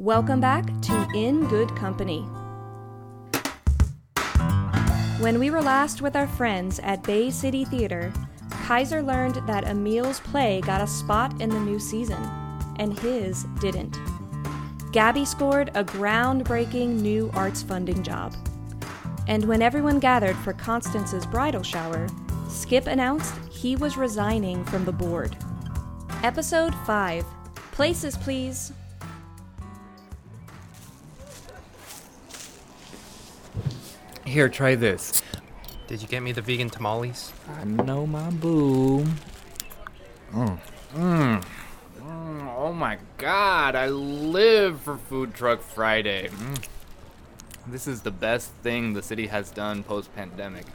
Welcome back to In Good Company. When we were last with our friends at Bay City Theatre, Kaiser learned that Emil's play got a spot in the new season, and his didn't. Gabby scored a groundbreaking new arts funding job. And when everyone gathered for Constance's bridal shower, Skip announced he was resigning from the board. Episode 5 Places, please. Here, try this. Did you get me the vegan tamales? I know my boo. Mm. Mm. Mm. Oh my god, I live for Food Truck Friday. Mm. This is the best thing the city has done post pandemic.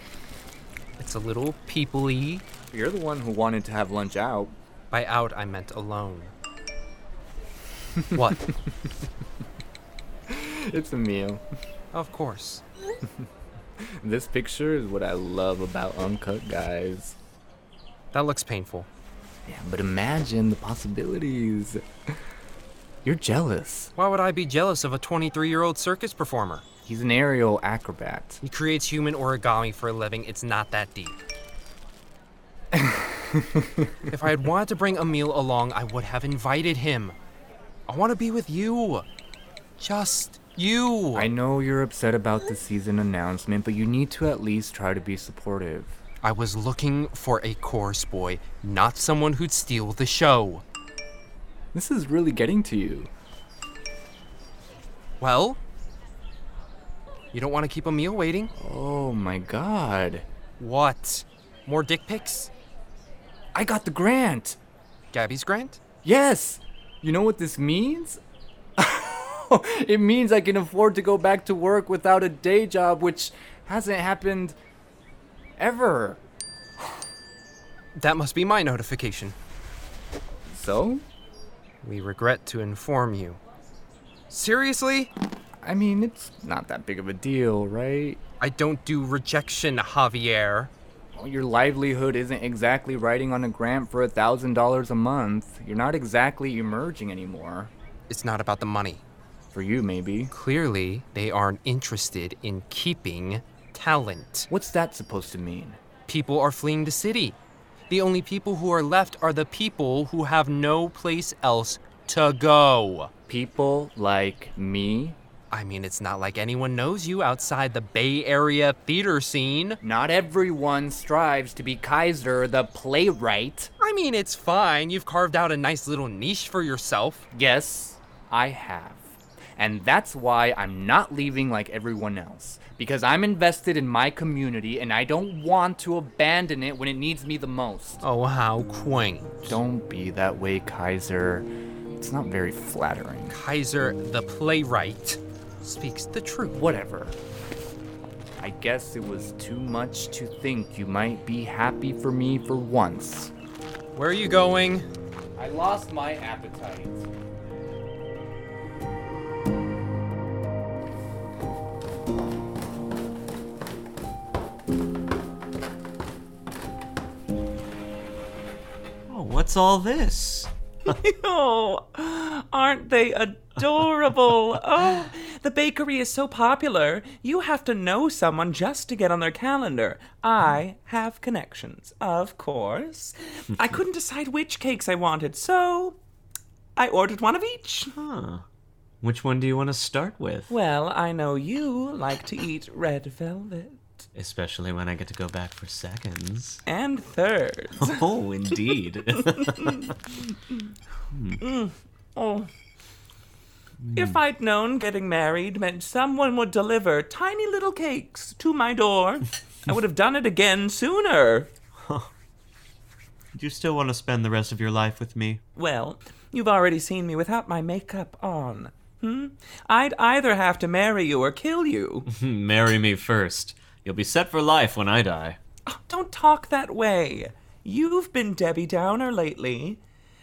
It's a little peoply. You're the one who wanted to have lunch out. By out, I meant alone. what? It's Emil. Of course. This picture is what I love about Uncut Guys. That looks painful. Yeah, but imagine the possibilities. You're jealous. Why would I be jealous of a 23 year old circus performer? He's an aerial acrobat. He creates human origami for a living. It's not that deep. if I had wanted to bring Emil along, I would have invited him. I want to be with you. Just you. I know you're upset about the season announcement, but you need to at least try to be supportive. I was looking for a chorus boy, not someone who'd steal the show. This is really getting to you. Well, you don't want to keep Emil waiting? Oh my god. What? More dick pics? I got the grant! Gabby's grant? Yes! You know what this means? it means I can afford to go back to work without a day job, which hasn't happened ever. That must be my notification. So? We regret to inform you. Seriously? I mean, it's not that big of a deal, right? I don't do rejection, Javier. Well, your livelihood isn't exactly writing on a grant for a thousand dollars a month. You're not exactly emerging anymore. It's not about the money. For you, maybe. Clearly, they aren't interested in keeping talent. What's that supposed to mean? People are fleeing the city. The only people who are left are the people who have no place else to go. People like me? I mean, it's not like anyone knows you outside the Bay Area theater scene. Not everyone strives to be Kaiser the playwright. I mean, it's fine. You've carved out a nice little niche for yourself. Yes, I have. And that's why I'm not leaving like everyone else. Because I'm invested in my community and I don't want to abandon it when it needs me the most. Oh, how quaint. Don't be that way, Kaiser. It's not very flattering. Kaiser the playwright speaks the truth. Whatever. I guess it was too much to think you might be happy for me for once. Where are you going? I lost my appetite. What's all this? oh, aren't they adorable? oh, the bakery is so popular, you have to know someone just to get on their calendar. I have connections, of course. I couldn't decide which cakes I wanted, so I ordered one of each. Huh. Which one do you want to start with? Well, I know you like to eat red velvet. Especially when I get to go back for seconds. And thirds. Oh, indeed. Hmm. Mm. Oh. Hmm. If I'd known getting married meant someone would deliver tiny little cakes to my door, I would have done it again sooner. Do you still want to spend the rest of your life with me? Well, you've already seen me without my makeup on. Hmm? I'd either have to marry you or kill you. Marry me first. You'll be set for life when I die. Oh, don't talk that way. You've been Debbie Downer lately.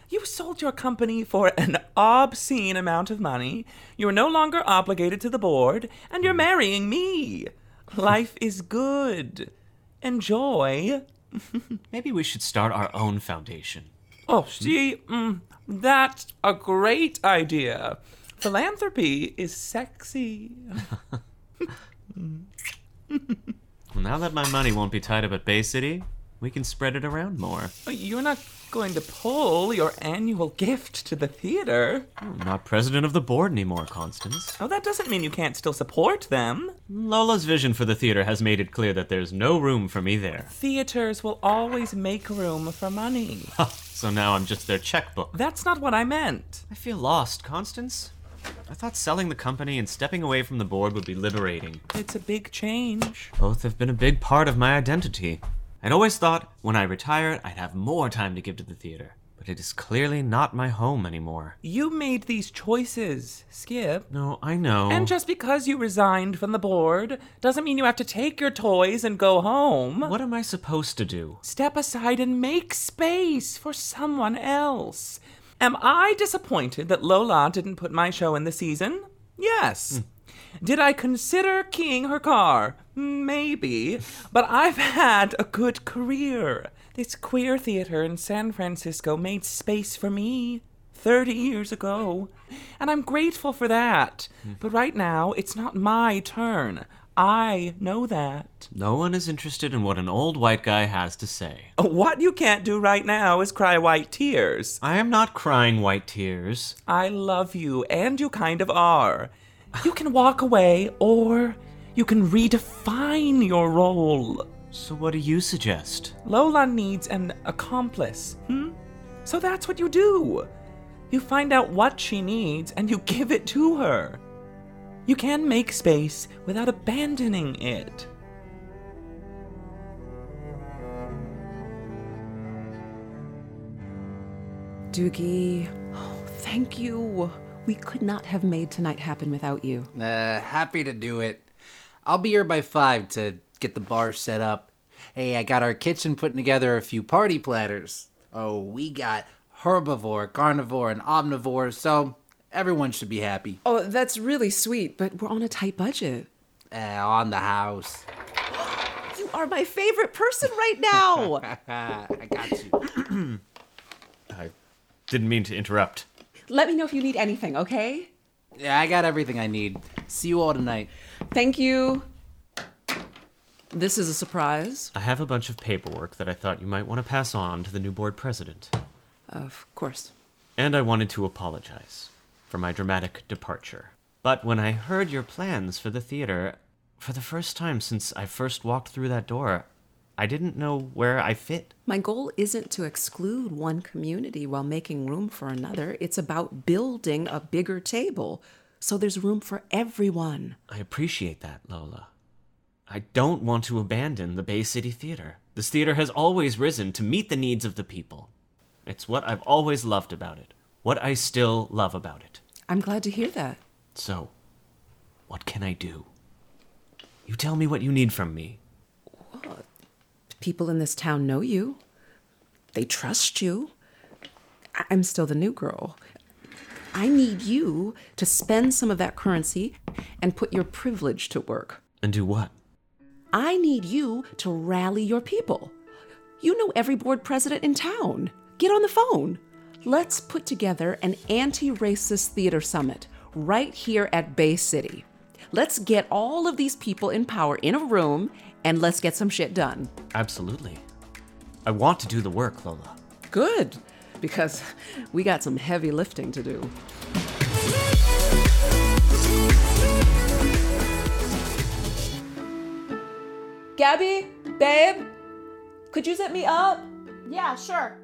You sold your company for an obscene amount of money. You're no longer obligated to the board, and you're marrying me. Life is good. Enjoy. Maybe we should start our own foundation. Oh, see, mm, that's a great idea. Philanthropy is sexy. Well, now that my money won't be tied up at Bay City, we can spread it around more. You're not going to pull your annual gift to the theater. I'm not president of the board anymore, Constance. Oh, that doesn't mean you can't still support them. Lola's vision for the theater has made it clear that there's no room for me there. Theaters will always make room for money. So now I'm just their checkbook. That's not what I meant. I feel lost, Constance. I thought selling the company and stepping away from the board would be liberating. It's a big change. Both have been a big part of my identity. I'd always thought when I retired, I'd have more time to give to the theater. But it is clearly not my home anymore. You made these choices, Skip. No, I know. And just because you resigned from the board doesn't mean you have to take your toys and go home. What am I supposed to do? Step aside and make space for someone else. Am I disappointed that Lola didn't put my show in the season? Yes. Hmm. Did I consider keying her car? Maybe. But I've had a good career. This queer theater in San Francisco made space for me 30 years ago. And I'm grateful for that. Hmm. But right now, it's not my turn. I know that. No one is interested in what an old white guy has to say. What you can't do right now is cry white tears. I am not crying white tears. I love you, and you kind of are. You can walk away, or you can redefine your role. So what do you suggest? Lola needs an accomplice, hmm? So that's what you do. You find out what she needs and you give it to her. You can make space without abandoning it. Doogie, oh, thank you. We could not have made tonight happen without you. Uh, happy to do it. I'll be here by five to get the bar set up. Hey, I got our kitchen putting together a few party platters. Oh, we got herbivore, carnivore, and omnivore, so everyone should be happy. Oh, that's really sweet, but we're on a tight budget. Uh, on the house. You are my favorite person right now. I got you. I didn't mean to interrupt. Let me know if you need anything, okay? Yeah, I got everything I need. See you all tonight. Thank you. This is a surprise. I have a bunch of paperwork that I thought you might want to pass on to the new board president. Of course. And I wanted to apologize for my dramatic departure. But when I heard your plans for the theater, for the first time since I first walked through that door, I didn't know where I fit. My goal isn't to exclude one community while making room for another. It's about building a bigger table so there's room for everyone. I appreciate that, Lola. I don't want to abandon the Bay City Theatre. This theater has always risen to meet the needs of the people. It's what I've always loved about it, what I still love about it. I'm glad to hear that. So, what can I do? You tell me what you need from me. What? People in this town know you, they trust you. I- I'm still the new girl. I need you to spend some of that currency and put your privilege to work. And do what? I need you to rally your people. You know every board president in town. Get on the phone. Let's put together an anti racist theater summit right here at Bay City. Let's get all of these people in power in a room and let's get some shit done. Absolutely. I want to do the work, Lola. Good, because we got some heavy lifting to do. Gabby, babe, could you set me up? Yeah, sure.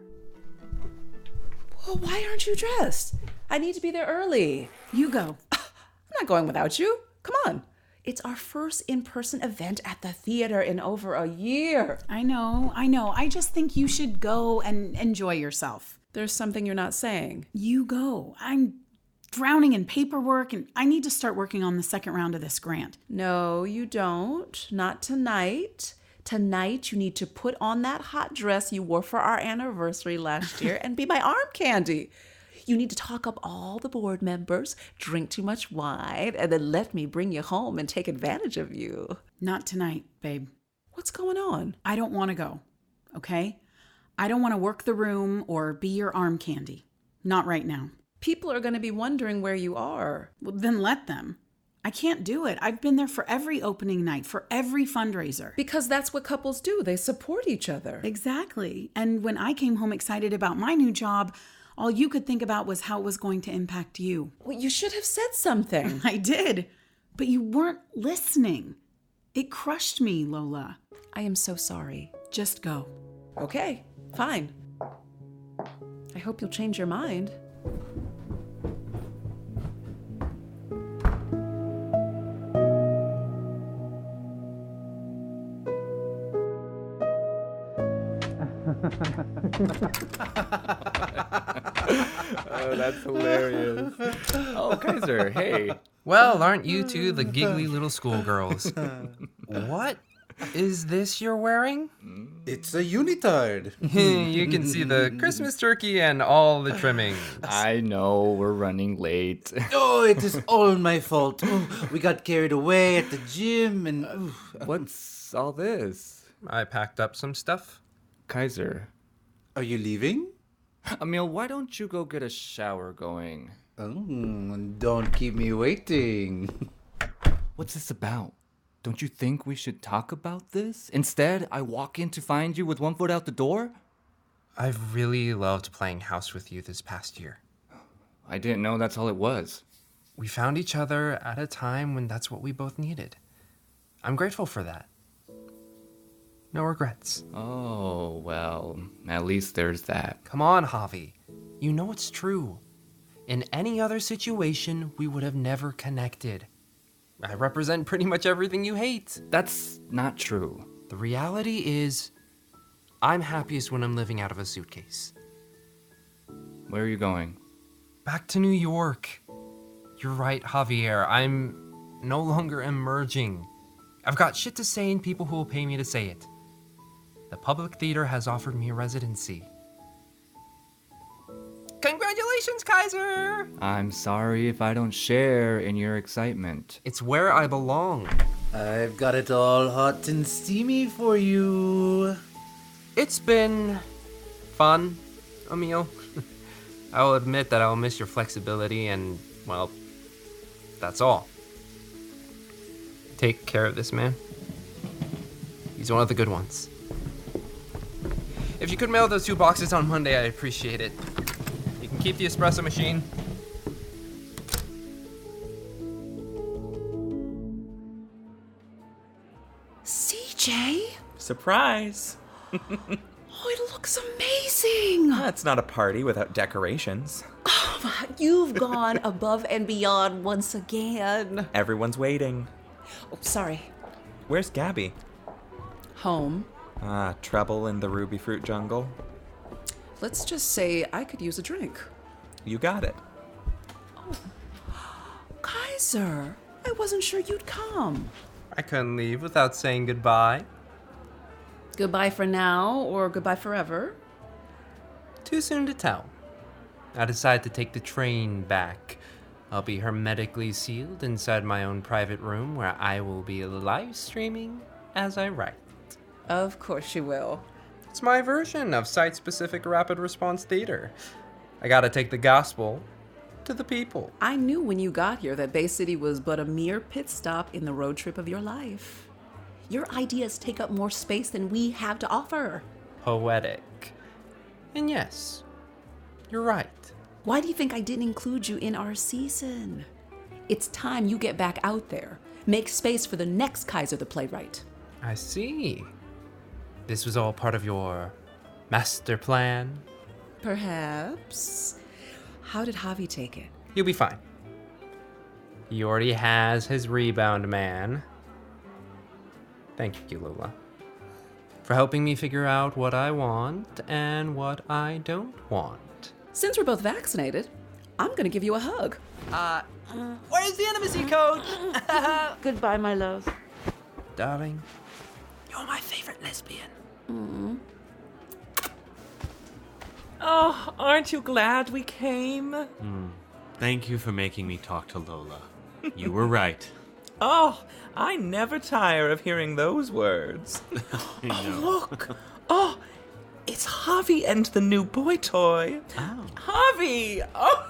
Well, why aren't you dressed? I need to be there early. You go. I'm not going without you. Come on. It's our first in person event at the theater in over a year. I know, I know. I just think you should go and enjoy yourself. There's something you're not saying. You go. I'm drowning in paperwork and I need to start working on the second round of this grant. No, you don't. Not tonight. Tonight, you need to put on that hot dress you wore for our anniversary last year and be my arm candy. You need to talk up all the board members, drink too much wine, and then let me bring you home and take advantage of you. Not tonight, babe. What's going on? I don't want to go. Okay? I don't want to work the room or be your arm candy. Not right now. People are going to be wondering where you are. Well, then let them. I can't do it. I've been there for every opening night, for every fundraiser. Because that's what couples do. They support each other. Exactly. And when I came home excited about my new job, all you could think about was how it was going to impact you. Well, you should have said something. I did, but you weren't listening. It crushed me, Lola. I am so sorry. Just go. Okay, fine. I hope you'll change your mind. Oh, that's hilarious. Oh, Kaiser, hey. Well, aren't you two the giggly little schoolgirls? what is this you're wearing? It's a unitard. you can see the Christmas turkey and all the trimmings. I know we're running late. oh, it is all my fault. Oh, we got carried away at the gym and. ooh. What's all this? I packed up some stuff. Kaiser. Are you leaving? Emil, why don't you go get a shower going? Oh, don't keep me waiting. What's this about? Don't you think we should talk about this? Instead, I walk in to find you with one foot out the door? I've really loved playing house with you this past year. I didn't know that's all it was. We found each other at a time when that's what we both needed. I'm grateful for that. No regrets. Oh, well, at least there's that. Come on, Javi. You know it's true. In any other situation, we would have never connected. I represent pretty much everything you hate. That's not true. The reality is, I'm happiest when I'm living out of a suitcase. Where are you going? Back to New York. You're right, Javier. I'm no longer emerging. I've got shit to say and people who will pay me to say it. The public theater has offered me a residency. Congratulations, Kaiser! I'm sorry if I don't share in your excitement. It's where I belong. I've got it all hot and steamy for you. It's been fun, Emil. I will admit that I will miss your flexibility, and, well, that's all. Take care of this man. He's one of the good ones. If you could mail those two boxes on Monday, I'd appreciate it. You can keep the espresso machine. CJ? Surprise! Oh, it looks amazing. Ah, That's not a party without decorations. Oh, You've gone above and beyond once again. Everyone's waiting. Oh, sorry. Where's Gabby? Home. Ah, trouble in the Rubyfruit Jungle. Let's just say I could use a drink. You got it. Kaiser, I wasn't sure you'd come. I couldn't leave without saying goodbye. Goodbye for now or goodbye forever? Too soon to tell. I decide to take the train back. I'll be hermetically sealed inside my own private room where I will be live streaming as I write. Of course you will. It's my version of site specific rapid response theater. I gotta take the gospel to the people. I knew when you got here that Bay City was but a mere pit stop in the road trip of your life. Your ideas take up more space than we have to offer. Poetic. And yes, you're right. Why do you think I didn't include you in our season? It's time you get back out there. Make space for the next Kaiser the playwright. I see. This was all part of your master plan. Perhaps. How did Javi take it? You'll be fine. He already has his rebound man. Thank you, Lola, for helping me figure out what I want and what I don't want. Since we're both vaccinated, I'm gonna give you a hug. Uh, where's the intimacy code? Goodbye, my love. Darling, you're my favorite lesbian. Mm. Oh, aren't you glad we came? Thank you for making me talk to Lola. You were right. Oh, I never tire of hearing those words. I know. Look! Oh, it's Harvey and the new boy toy. Oh. Javi! Oh,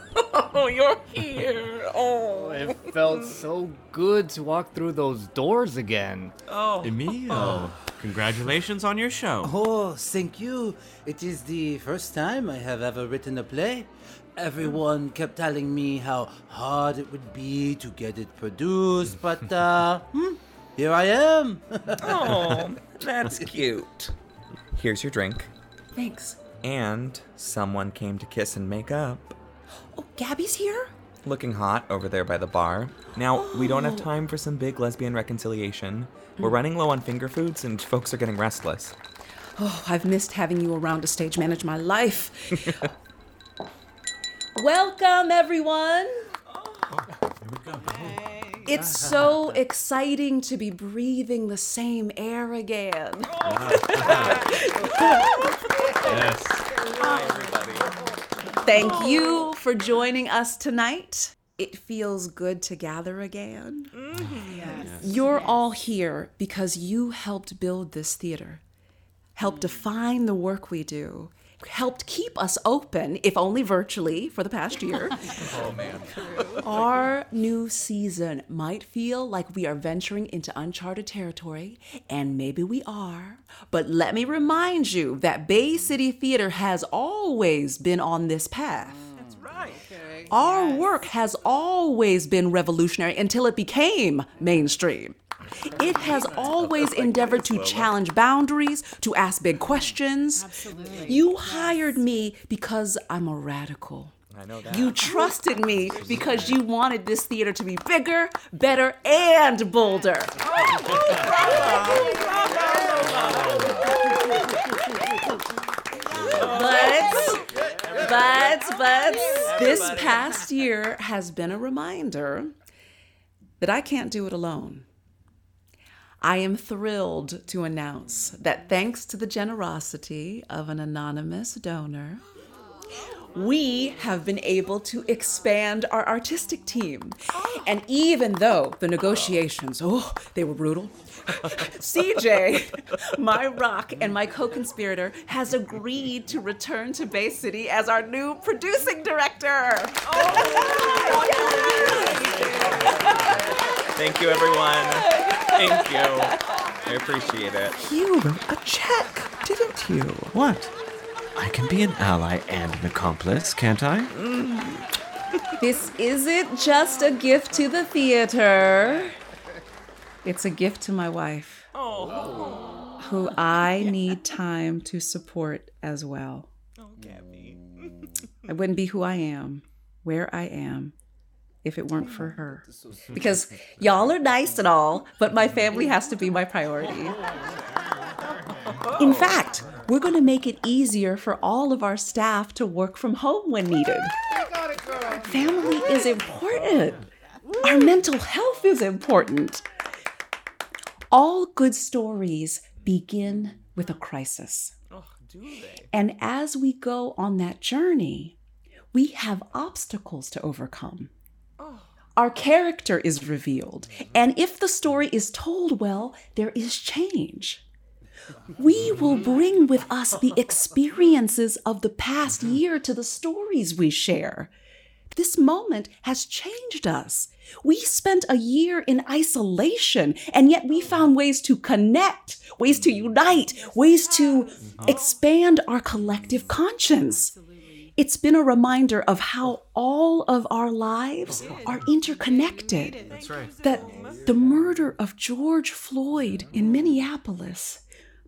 Oh, you're here. Oh. It felt so good to walk through those doors again. Oh Emil, congratulations on your show. Oh, thank you. It is the first time I have ever written a play. Everyone kept telling me how hard it would be to get it produced, but uh, hmm, here I am. Oh, that's cute. Here's your drink. Thanks. And someone came to kiss and make up. Oh, Gabby's here? Looking hot over there by the bar. Now, we don't have oh. time for some big lesbian reconciliation. We're mm. running low on finger foods and folks are getting restless. Oh, I've missed having you around to stage manage my life. Welcome, everyone. It's so exciting to be breathing the same air again. Yes. Thank you for joining us tonight. It feels good to gather again. Mm-hmm. Yes. You're all here because you helped build this theater, helped mm. define the work we do, helped keep us open, if only virtually, for the past year. oh, man. Our new season might feel like we are venturing into uncharted territory, and maybe we are. But let me remind you that Bay City Theatre has always been on this path. That's right. Okay. Our work has always been revolutionary until it became mainstream. It has always endeavored to challenge boundaries, to ask big questions. You hired me because I'm a radical. I know that. You trusted me because you wanted this theater to be bigger, better, and bolder. But, but, but, this past year has been a reminder that I can't do it alone. I am thrilled to announce that thanks to the generosity of an anonymous donor, we have been able to expand our artistic team. And even though the negotiations, oh, they were brutal, CJ, my rock and my co conspirator, has agreed to return to Bay City as our new producing director. Oh, thank you, everyone. Thank you. I appreciate it. You wrote a check, didn't you? What? I can be an ally and an accomplice, can't I? Mm. This isn't just a gift to the theater. It's a gift to my wife. Oh. Who I need time to support as well. Oh, Gabby. I wouldn't be who I am, where I am, if it weren't for her. Because y'all are nice and all, but my family has to be my priority. In fact, we're going to make it easier for all of our staff to work from home when needed. Family is important. Our mental health is important. All good stories begin with a crisis. And as we go on that journey, we have obstacles to overcome. Our character is revealed. And if the story is told well, there is change. We will bring with us the experiences of the past year to the stories we share. This moment has changed us. We spent a year in isolation, and yet we found ways to connect, ways to unite, ways to expand our collective conscience. It's been a reminder of how all of our lives are interconnected. That's right. That the murder of George Floyd in Minneapolis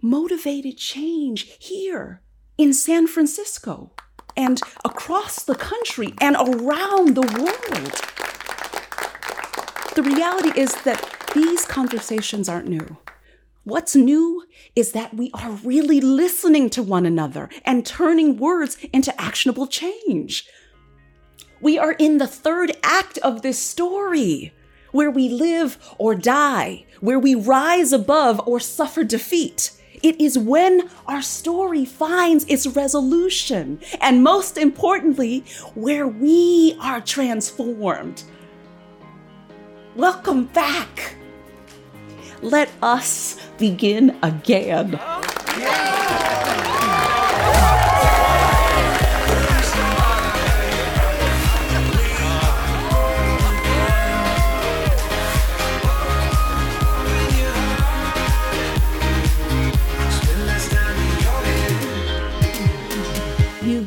motivated change here in San Francisco and across the country and around the world. The reality is that these conversations aren't new. What's new is that we are really listening to one another and turning words into actionable change. We are in the third act of this story, where we live or die, where we rise above or suffer defeat. It is when our story finds its resolution, and most importantly, where we are transformed. Welcome back. Let us begin again.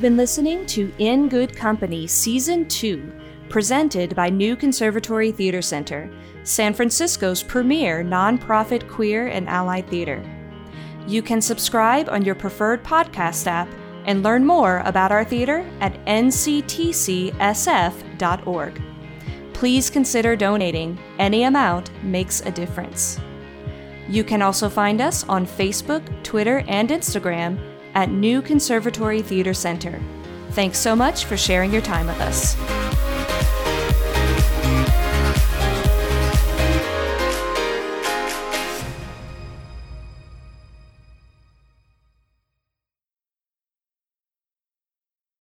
been listening to In Good Company Season 2, presented by New Conservatory Theatre Center. San Francisco's premier nonprofit queer and allied theater. You can subscribe on your preferred podcast app and learn more about our theater at nctcsf.org. Please consider donating. Any amount makes a difference. You can also find us on Facebook, Twitter, and Instagram at New Conservatory Theatre Center. Thanks so much for sharing your time with us.